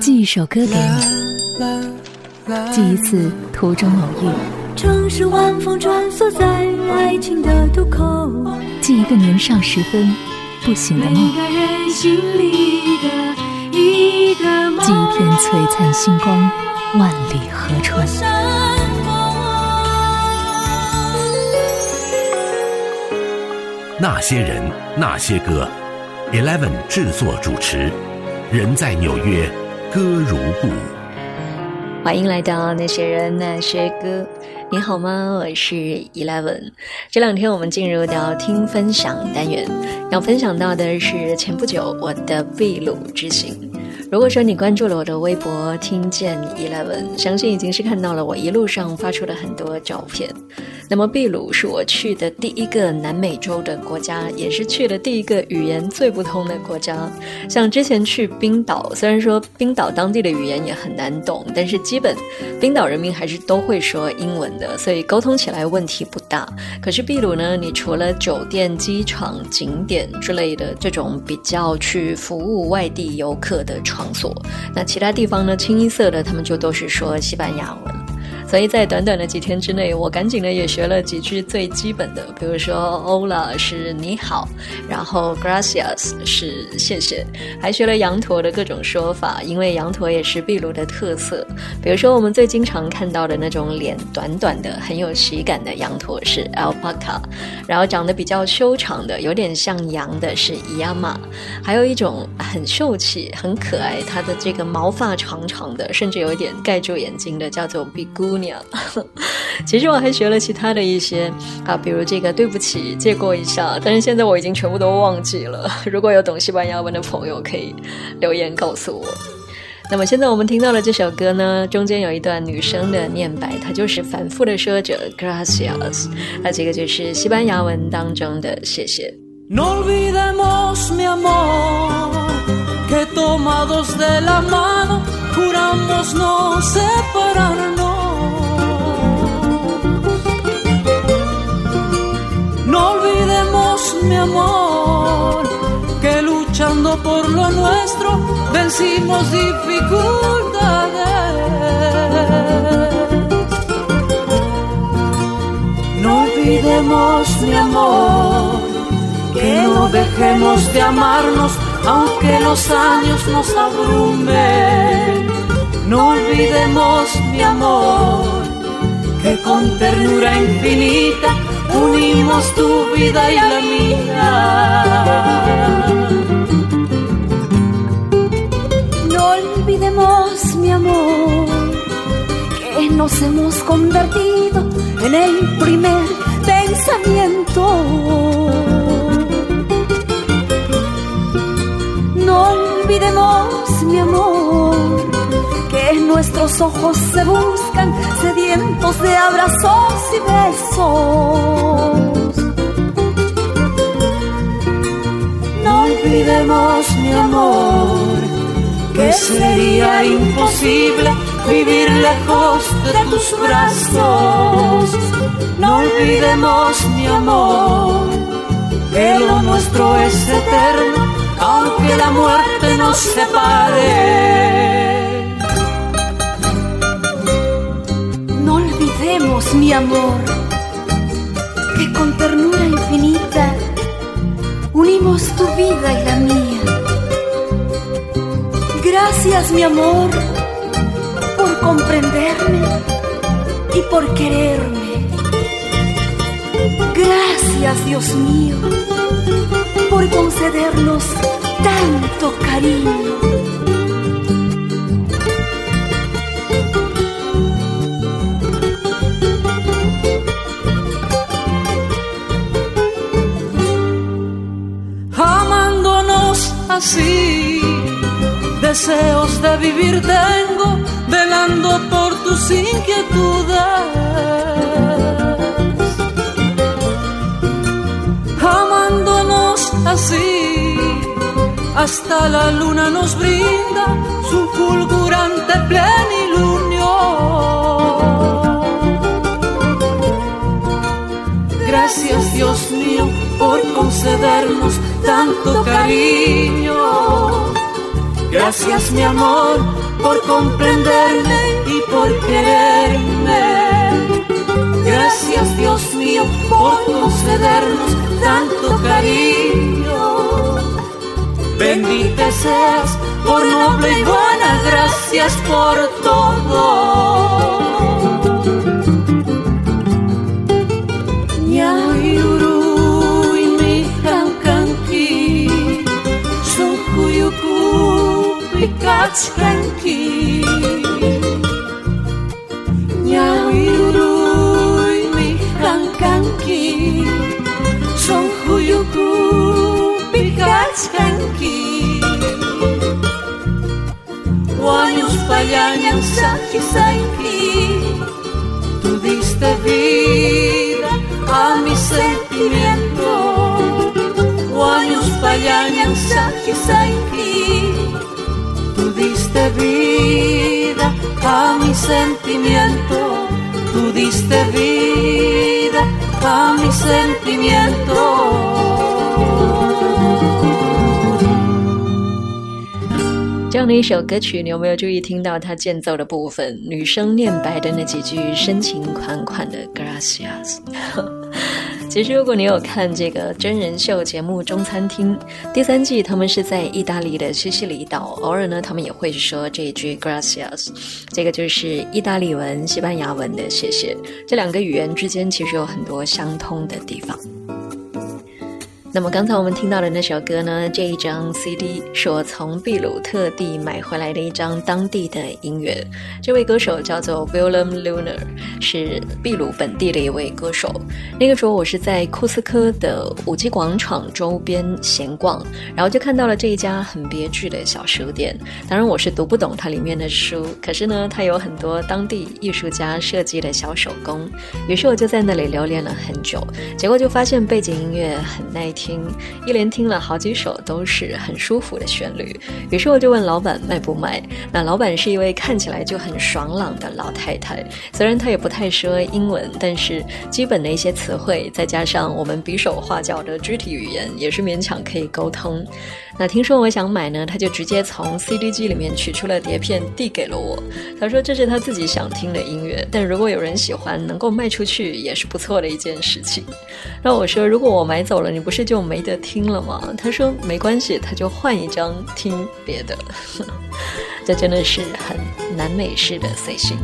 寄一首歌给你，寄一次途中偶遇。城市晚风穿梭在爱情的渡口，寄一个年少时分不醒的梦。每个人心里的一个梦。寄一片璀璨星光，万里河川。那些人，那些歌，Eleven 制作主持，人在纽约，歌如故。欢迎来到那些人那些歌，你好吗？我是 Eleven。这两天我们进入到听分享单元，要分享到的是前不久我的秘鲁之行。如果说你关注了我的微博，听见 Eleven，相信已经是看到了我一路上发出的很多照片。那么秘鲁是我去的第一个南美洲的国家，也是去的第一个语言最不通的国家。像之前去冰岛，虽然说冰岛当地的语言也很难懂，但是基本冰岛人民还是都会说英文的，所以沟通起来问题不大。可是秘鲁呢，你除了酒店、机场、景点之类的这种比较去服务外地游客的场所，那其他地方呢，清一色的他们就都是说西班牙文。所以在短短的几天之内，我赶紧的也学了几句最基本的，比如说 “Hola” 是你好，然后 “Gracias” 是谢谢，还学了羊驼的各种说法，因为羊驼也是秘鲁的特色。比如说我们最经常看到的那种脸短短的、很有喜感的羊驼是 Alpaca，然后长得比较修长的、有点像羊的是 Yama，还有一种很秀气、很可爱，它的这个毛发长长的，甚至有一点盖住眼睛的，叫做 Bigu。娘 其实我还学了其他的一些啊，比如这个对不起，借过一下，但是现在我已经全部都忘记了。如果有懂西班牙文的朋友，可以留言告诉我。那么现在我们听到的这首歌呢，中间有一段女生的念白，她就是反复的说着 gracias，那这个就是西班牙文当中的谢谢。Luchando por lo nuestro vencimos dificultades. No olvidemos mi amor, que no dejemos de amarnos aunque los años nos abrumen. No olvidemos mi amor, que con ternura infinita unimos tu vida y la mía. No olvidemos, mi amor, que nos hemos convertido en el primer pensamiento. No olvidemos, mi amor, que nuestros ojos se buscan sedientos de abrazos y besos. No olvidemos, mi amor, que sería imposible vivir lejos de tus brazos. No olvidemos, mi amor, que lo nuestro es eterno, aunque la muerte nos separe. Mi amor, que con ternura infinita unimos tu vida y la mía. Gracias, mi amor, por comprenderme y por quererme. Gracias, Dios mío, por concedernos tanto cariño. Así. Deseos de vivir tengo, velando por tus inquietudes. Amándonos así, hasta la luna nos brinda su fulgurante plenilunio. Gracias Dios por concedernos tanto cariño Gracias mi amor por comprenderme y por quererme. Gracias Dios mío por concedernos tanto cariño. Bendita seas por noble y buena, gracias por todo. Κάτσικανκί, Νιάουι, Ρούι, Ρούι, Ρούι, Ρούι, Ρούι, Ρούι, Ρούι, Ρούι, Κάτσικανκί. Κουάνιου, Σπαλιανιάν, Σάκη, Σάκη. Του δυστρεβεί, Άμιση, Πιέντο. Κουάνιου, Σπαλιανιάν, 这样的一首歌曲，你有没有注意听到它间奏的部分？女生念白的那几句深情款款的 “Gracias”。其实，如果你有看这个真人秀节目《中餐厅》第三季，他们是在意大利的西西里岛，偶尔呢，他们也会说这一句 “gracias”，这个就是意大利文、西班牙文的谢谢。这两个语言之间其实有很多相通的地方。那么刚才我们听到的那首歌呢？这一张 CD 是我从秘鲁特地买回来的一张当地的音乐。这位歌手叫做 William Lunar，是秘鲁本地的一位歌手。那个时候我是在库斯科的五季广场周边闲逛，然后就看到了这一家很别致的小书店。当然我是读不懂它里面的书，可是呢，它有很多当地艺术家设计的小手工。于是我就在那里留恋了很久，结果就发现背景音乐很耐听。听，一连听了好几首都是很舒服的旋律，于是我就问老板卖不卖。那老板是一位看起来就很爽朗的老太太，虽然她也不太说英文，但是基本的一些词汇，再加上我们比手画脚的肢体语言，也是勉强可以沟通。那听说我想买呢，他就直接从 CD 机里面取出了碟片递给了我。他说这是他自己想听的音乐，但如果有人喜欢，能够卖出去也是不错的一件事情。那我说如果我买走了，你不是就没得听了嘛他说没关系他就换一张听别的。这真的是很南美式的随性。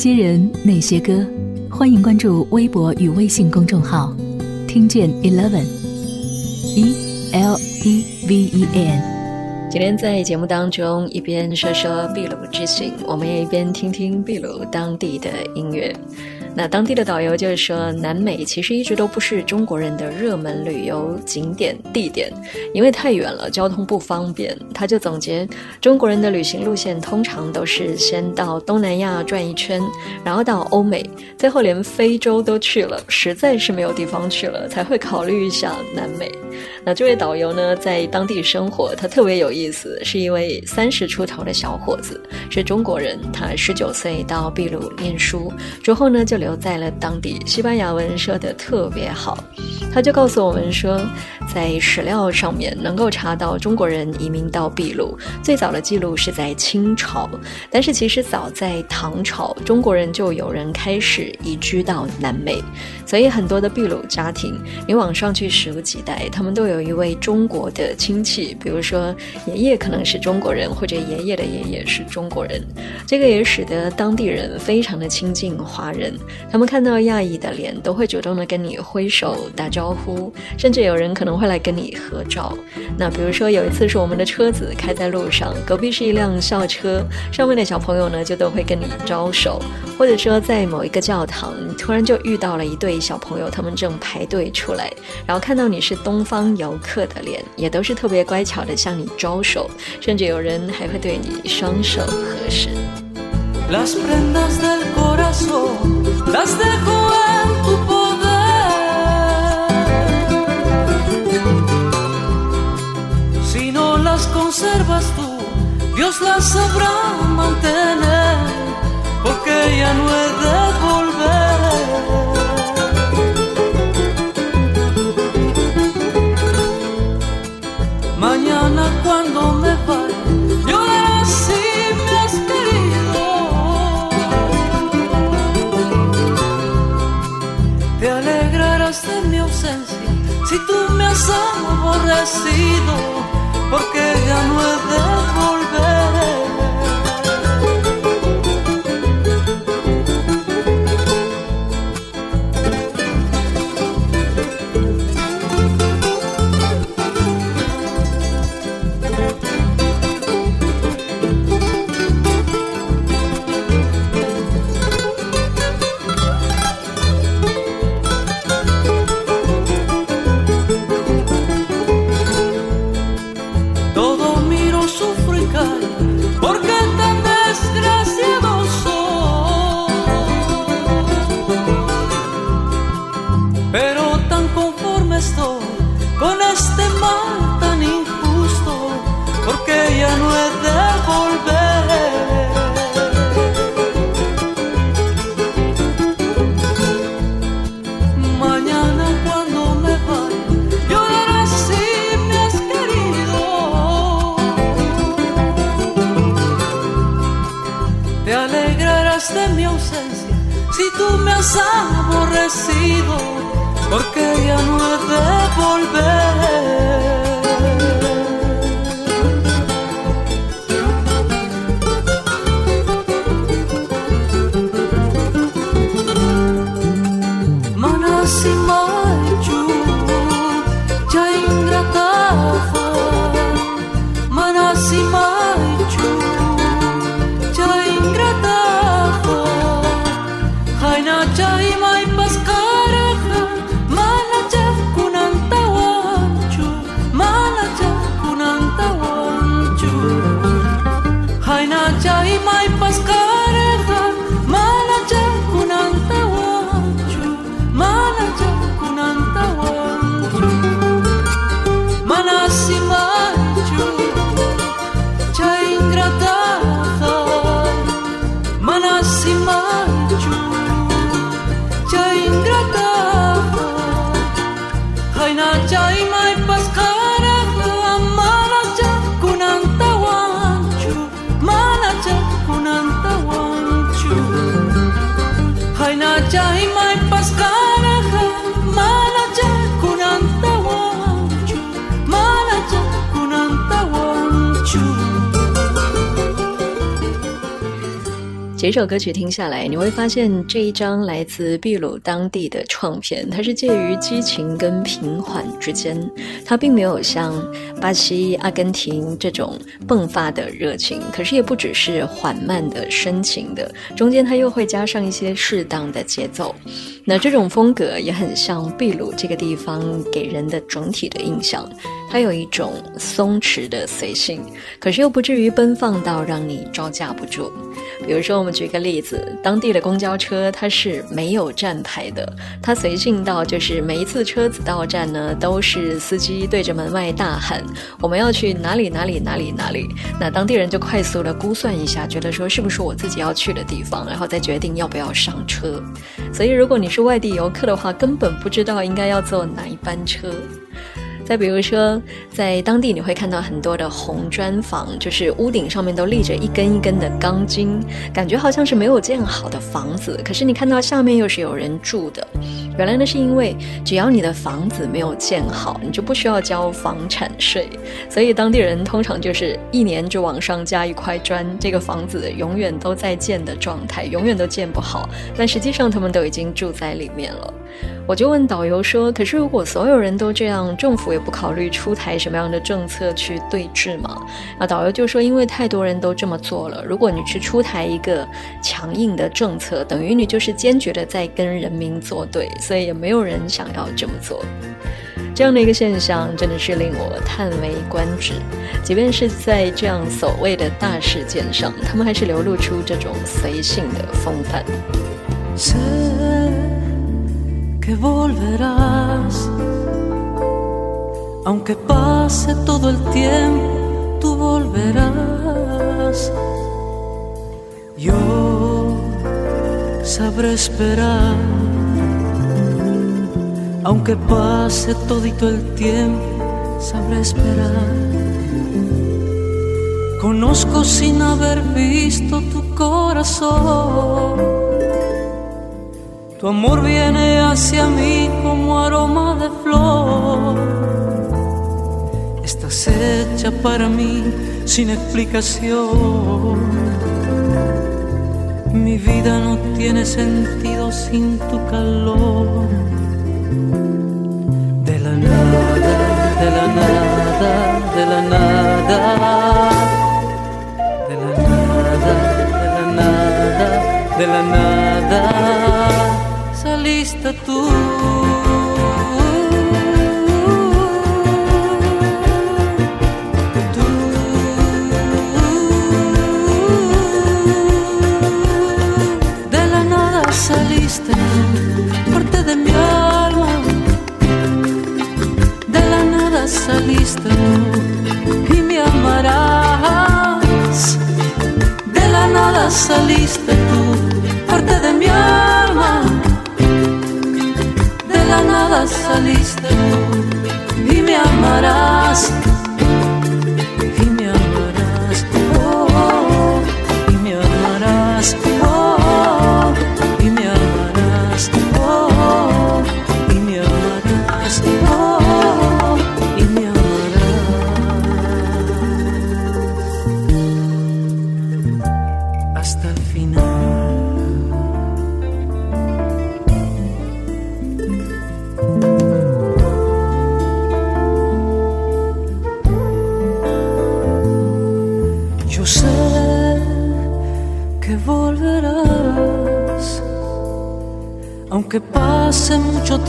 些人，那些歌，欢迎关注微博与微信公众号，听见 Eleven E L E V E N。今天在节目当中，一边说说秘鲁之行，我们也一边听听秘鲁当地的音乐。那当地的导游就是说，南美其实一直都不是中国人的热门旅游景点地点，因为太远了，交通不方便。他就总结，中国人的旅行路线通常都是先到东南亚转一圈，然后到欧美，最后连非洲都去了，实在是没有地方去了，才会考虑一下南美。那这位导游呢，在当地生活，他特别有意思，是一位三十出头的小伙子，是中国人。他十九岁到秘鲁念书之后呢，就留在了当地，西班牙文说的特别好。他就告诉我们说，在史料上面能够查到中国人移民到秘鲁最早的记录是在清朝，但是其实早在唐朝，中国人就有人开始移居到南美，所以很多的秘鲁家庭，你往上去数几代，他们都有一位中国的亲戚，比如说爷爷可能是中国人，或者爷爷的爷爷是中国人，这个也使得当地人非常的亲近华人，他们看到亚裔的脸，都会主动的跟你挥手打招。呼，甚至有人可能会来跟你合照。那比如说有一次是我们的车子开在路上，隔壁是一辆校车，上面的小朋友呢就都会跟你招手，或者说在某一个教堂，突然就遇到了一对小朋友，他们正排队出来，然后看到你是东方游客的脸，也都是特别乖巧的向你招手，甚至有人还会对你双手合十。las prendas del corazón, las dejo en tu poder. Si no las conservas tú, Dios las sabrá mantener, porque ya no he de volver. Mañana cuando si tú me has aborrecido porque ya no he de me has aborrecido, porque ya no he de volver. 几首歌曲听下来，你会发现这一张来自秘鲁当地的唱片，它是介于激情跟平缓之间。它并没有像巴西、阿根廷这种迸发的热情，可是也不只是缓慢的深情的，中间它又会加上一些适当的节奏。那这种风格也很像秘鲁这个地方给人的整体的印象，它有一种松弛的随性，可是又不至于奔放到让你招架不住。比如说，我们举个例子，当地的公交车它是没有站牌的，它随性到就是每一次车子到站呢，都是司机对着门外大喊：“我们要去哪里哪里哪里哪里。”那当地人就快速的估算一下，觉得说是不是我自己要去的地方，然后再决定要不要上车。所以，如果你是外地游客的话，根本不知道应该要坐哪一班车。再比如说，在当地你会看到很多的红砖房，就是屋顶上面都立着一根一根的钢筋，感觉好像是没有建好的房子。可是你看到下面又是有人住的，原来那是因为只要你的房子没有建好，你就不需要交房产税。所以当地人通常就是一年就往上加一块砖，这个房子永远都在建的状态，永远都建不好。但实际上他们都已经住在里面了。我就问导游说：“可是如果所有人都这样，政府也不考虑出台什么样的政策去对峙吗？”啊导游就说：“因为太多人都这么做了，如果你去出台一个强硬的政策，等于你就是坚决的在跟人民作对，所以也没有人想要这么做。”这样的一个现象真的是令我叹为观止。即便是在这样所谓的大事件上，他们还是流露出这种随性的风范。Volverás. Aunque pase todo el tiempo, tú volverás. Yo sabré esperar. Aunque pase todito el tiempo, sabré esperar. Conozco sin haber visto tu corazón tu amor viene hacia mí como aroma de flor. Estás hecha para mí sin explicación. Mi vida no tiene sentido sin tu calor. De la nada, de la nada, de la nada. De la nada, de la nada, de la nada saliste tú. Saliste parte de mi alma. De la nada saliste y me amarás. De la nada saliste tú, parte de mi alma nada saliste tú y me amarás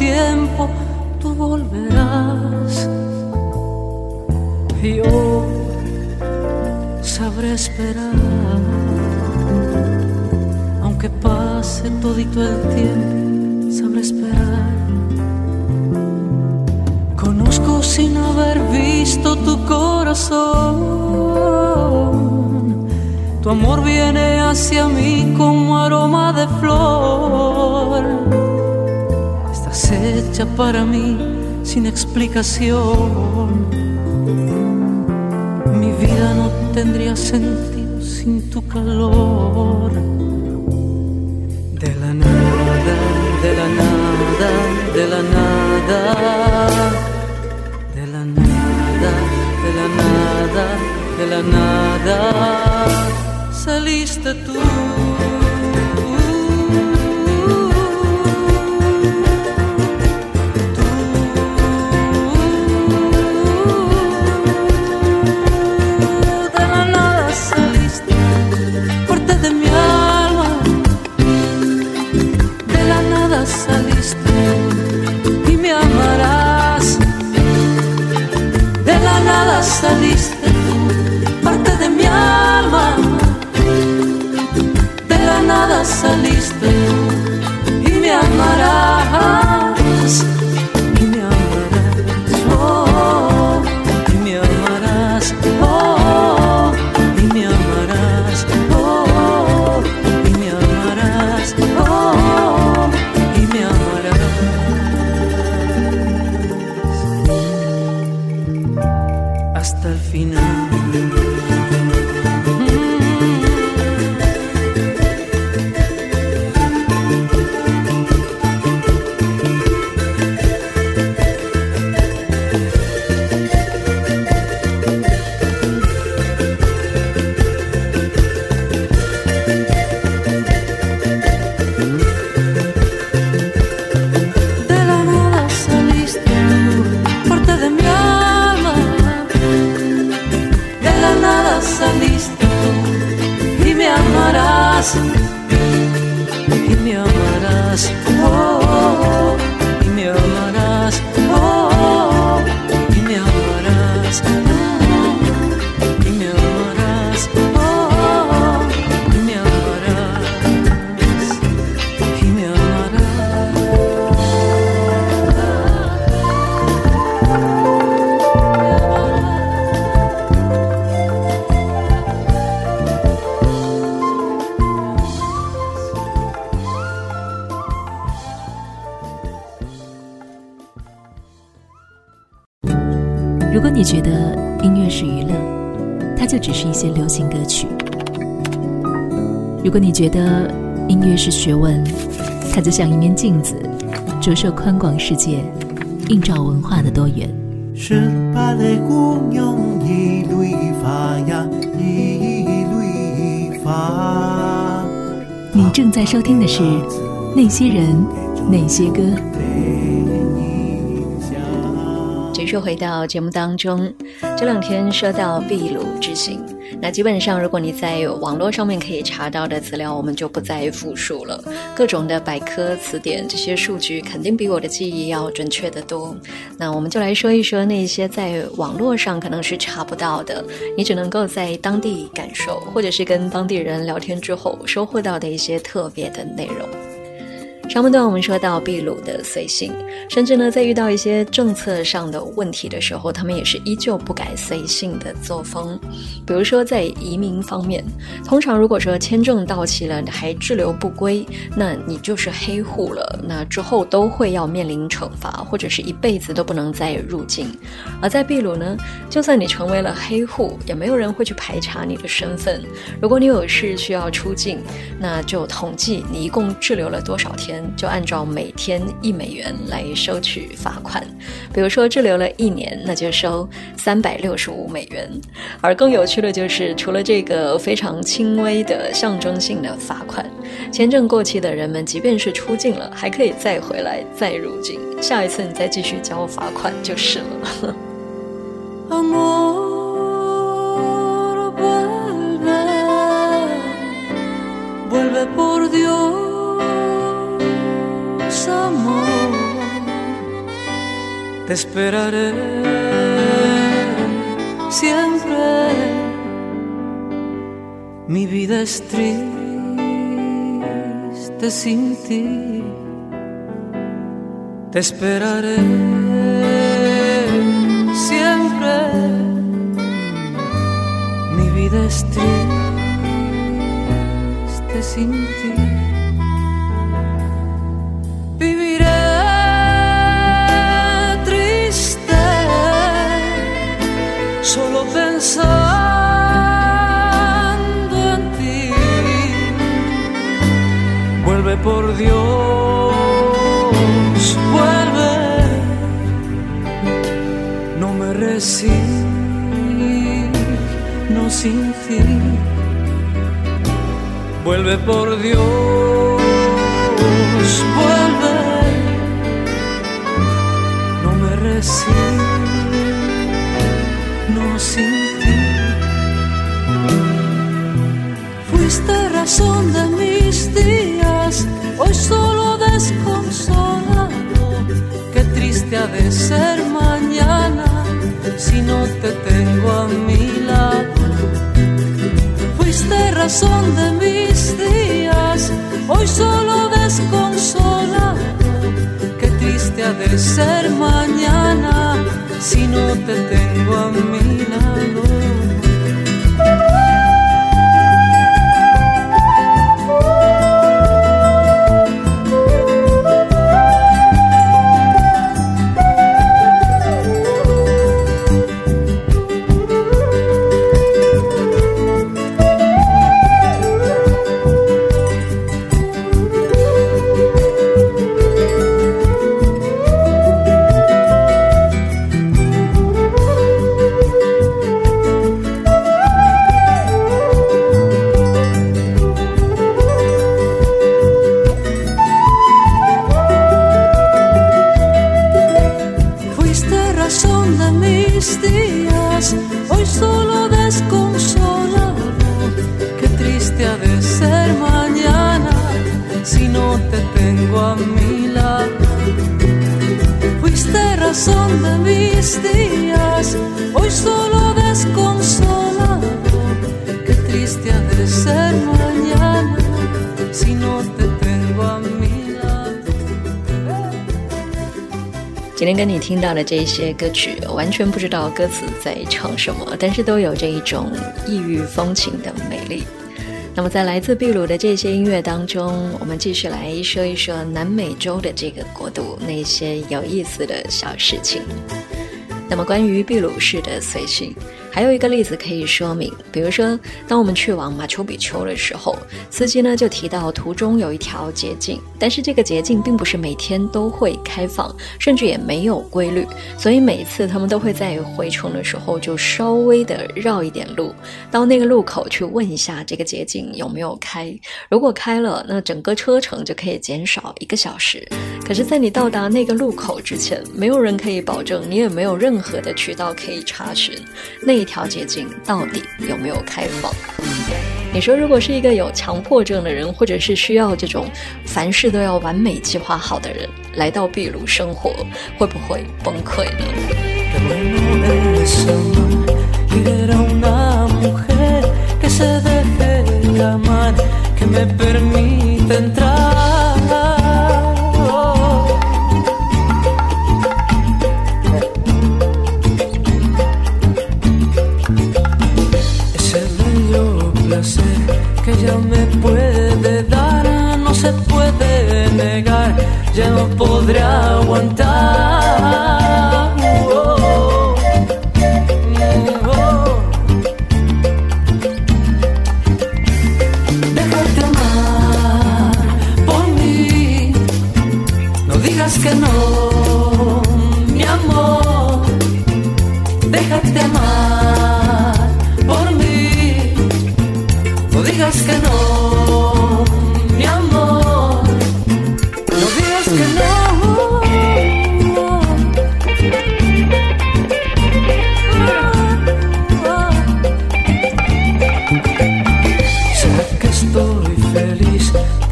tiempo, tú volverás. Yo sabré esperar. Aunque pase todito el tiempo, sabré esperar. Conozco sin haber visto tu corazón. Tu amor viene hacia mí como aroma de flor para mí sin explicación. Mi vida no tendría sentido sin tu calor. De la nada, de la nada, de la nada. De la nada, de la nada, de la nada. Saliste tú. 像一面镜子，折射宽广世界，映照文化的多元。十八的姑娘一缕发呀，一缕发。你正在收听的是《那些人，那些歌》。继续回到节目当中，这两天说到秘鲁之行，那基本上如果你在网络上面可以查到的资料，我们就不再复述了。各种的百科词典，这些数据肯定比我的记忆要准确得多。那我们就来说一说那些在网络上可能是查不到的，你只能够在当地感受，或者是跟当地人聊天之后收获到的一些特别的内容。上半段我们说到秘鲁的随性，甚至呢，在遇到一些政策上的问题的时候，他们也是依旧不改随性的作风。比如说在移民方面，通常如果说签证到期了还滞留不归，那你就是黑户了，那之后都会要面临惩罚，或者是一辈子都不能再入境。而在秘鲁呢，就算你成为了黑户，也没有人会去排查你的身份。如果你有事需要出境，那就统计你一共滞留了多少天。就按照每天一美元来收取罚款，比如说滞留了一年，那就收三百六十五美元。而更有趣的就是，除了这个非常轻微的象征性的罚款，签证过期的人们，即便是出境了，还可以再回来再入境，下一次你再继续交罚款就是了。te esperaré siempre. Mi vida es triste sin ti, te esperaré siempre. Mi vida es triste sin ti. Sin ti. Vuelve por Dios, vuelve. No me resigno sin ti. Fuiste razón de mis días, hoy solo desconsolado. Qué triste ha de ser mañana si no te tengo a. Fuiste razón de mis días, hoy solo desconsola. Qué triste ha de ser mañana si no te tengo a mi lado. 今天跟你听到的这些歌曲，完全不知道歌词在唱什么，但是都有这一种异域风情的美丽。那么，在来自秘鲁的这些音乐当中，我们继续来说一说南美洲的这个国度那些有意思的小事情。那么，关于秘鲁式的随性。还有一个例子可以说明，比如说，当我们去往马丘比丘的时候，司机呢就提到途中有一条捷径，但是这个捷径并不是每天都会开放，甚至也没有规律，所以每次他们都会在回程的时候就稍微的绕一点路，到那个路口去问一下这个捷径有没有开。如果开了，那整个车程就可以减少一个小时。可是，在你到达那个路口之前，没有人可以保证，你也没有任何的渠道可以查询那。一条捷径到底有没有开放？你说，如果是一个有强迫症的人，或者是需要这种凡事都要完美计划好的人，来到秘鲁生活，会不会崩溃呢 vreau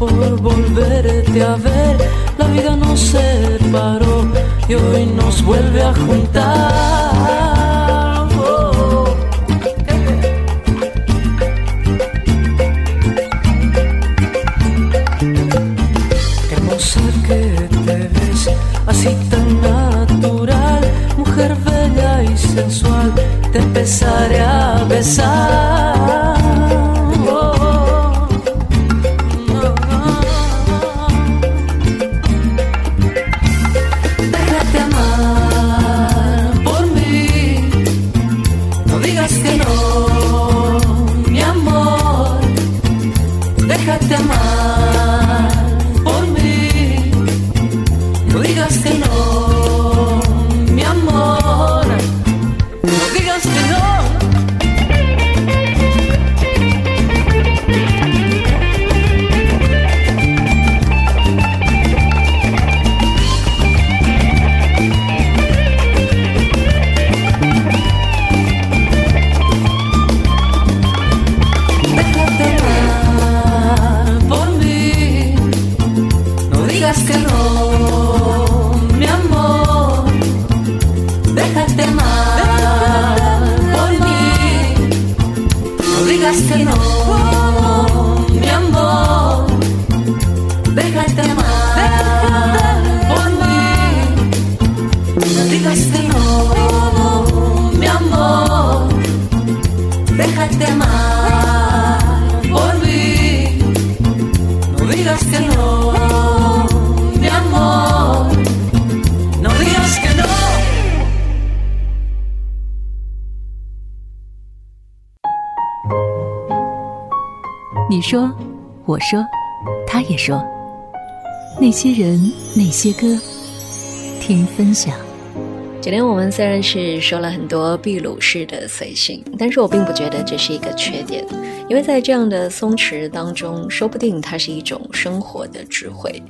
por volverte a ver. La vida nos separó y hoy nos vuelve a juntar. 说，我说，他也说，那些人，那些歌，听分享。今天我们虽然是说了很多秘鲁式的随性，但是我并不觉得这是一个缺点，因为在这样的松弛当中，说不定它是一种生活的智慧。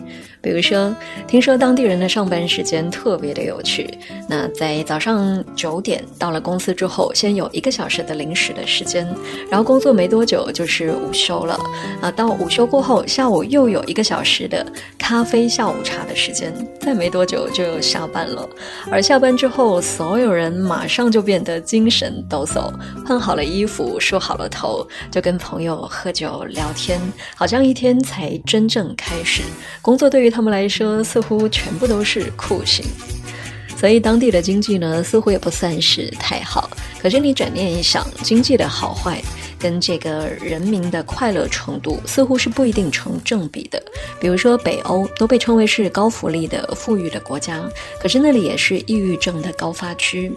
比如说，听说当地人的上班时间特别的有趣，那在早上九点到了公司之后，先有一个小时的零食的时间，然后工作没多久就是午休了，啊，到午休过后，下午又有一个小时的咖啡下午茶的时间，再没多久就下班了，而下班之后，所有人马上就变得精神抖擞，换好了衣服，梳好了头，就跟跟朋友喝酒聊天，好像一天才真正开始。工作对于他们来说，似乎全部都是酷刑。所以当地的经济呢，似乎也不算是太好。可是你转念一想，经济的好坏跟这个人民的快乐程度，似乎是不一定成正比的。比如说北欧都被称为是高福利的富裕的国家，可是那里也是抑郁症的高发区。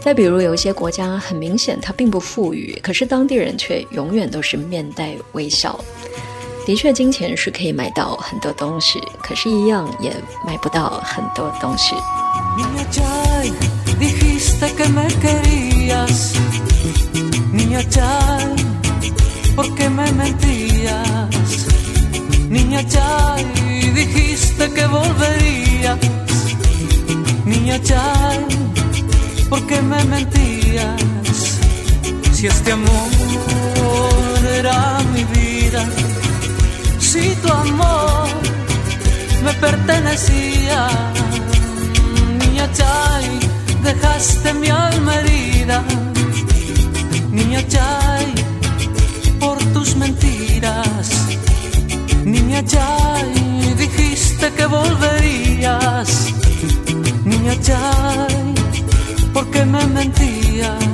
再比如有一些国家，很明显它并不富裕，可是当地人却永远都是面带微笑。的确，金钱是可以买到很多东西，可是，一样也买不到很多东西。Niña Chay, ¿por qué me mentías? Niña Chay, dijiste que volverías. Niña Chay, ¿por qué me mentías? Si este amor era mi vida, si tu amor me pertenecía. Niña Chay, dejaste mi volverías. Niña Chay, ¿por qué me mentías?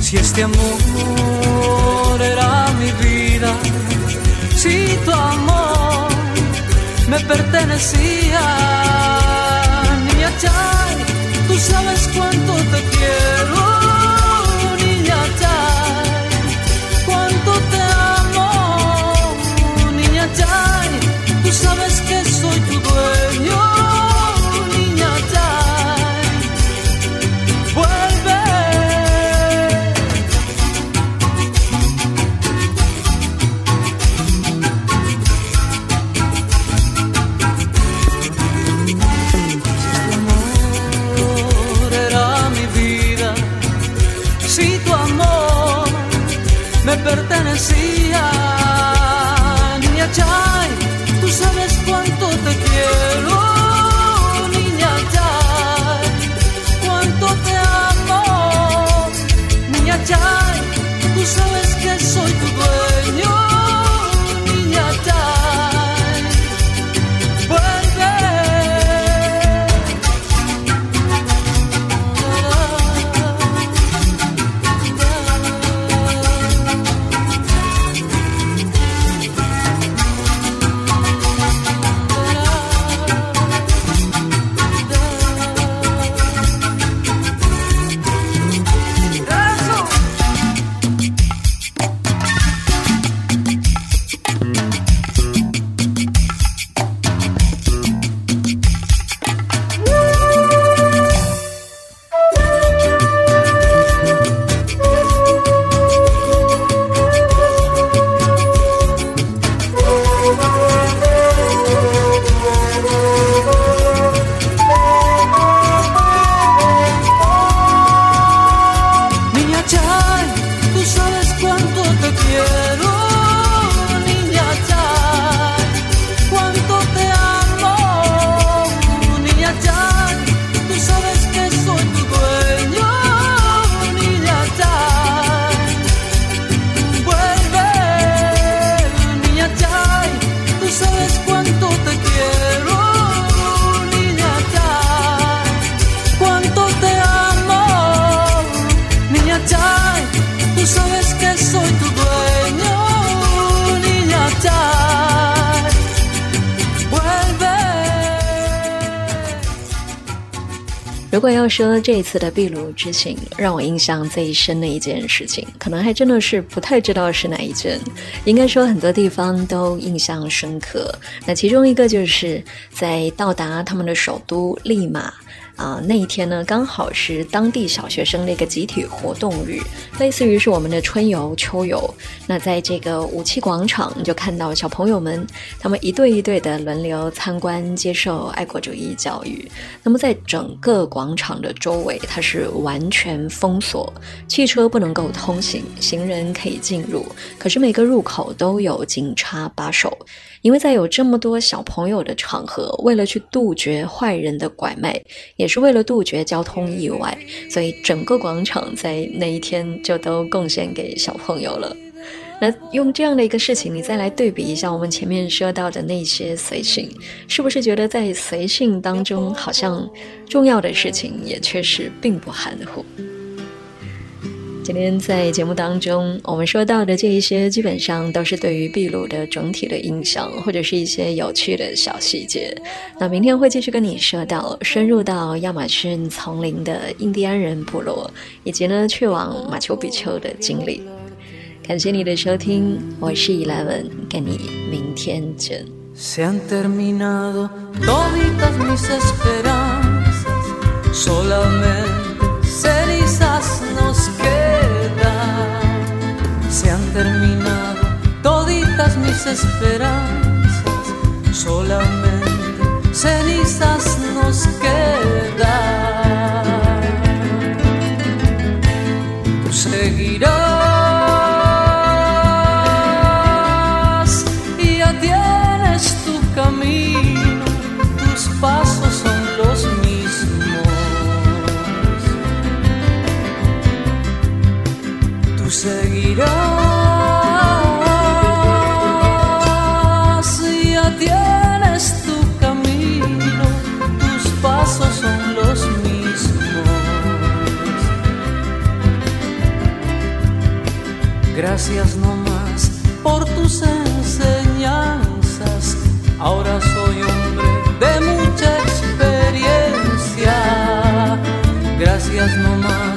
Si este amor era mi vida, si tu amor me pertenecía. Niña Chay, tú sabes cuánto te quiero. 果要说这一次的秘鲁之行让我印象最深的一件事情，可能还真的是不太知道是哪一件。应该说很多地方都印象深刻，那其中一个就是在到达他们的首都利马。啊，那一天呢，刚好是当地小学生的一个集体活动日，类似于是我们的春游、秋游。那在这个武器广场，就看到小朋友们，他们一对一对的轮流参观、接受爱国主义教育。那么在整个广场的周围，它是完全封锁，汽车不能够通行，行人可以进入，可是每个入口都有警察把守。因为在有这么多小朋友的场合，为了去杜绝坏人的拐卖，也是为了杜绝交通意外，所以整个广场在那一天就都贡献给小朋友了。那用这样的一个事情，你再来对比一下我们前面说到的那些随性，是不是觉得在随性当中，好像重要的事情也确实并不含糊？今天在节目当中，我们说到的这一些，基本上都是对于秘鲁的整体的印象，或者是一些有趣的小细节。那明天会继续跟你说到深入到亚马逊丛林的印第安人部落，以及呢去往马丘比丘的经历。感谢你的收听，我是 Eleven，跟你明天见。Mis esperanzas, solamente cenizas nos quedan. Tú seguirás y ya tienes tu camino, tus pasos son los mismos. Tú seguirás. Gracias nomás por tus enseñanzas. Ahora soy hombre de mucha experiencia. Gracias nomás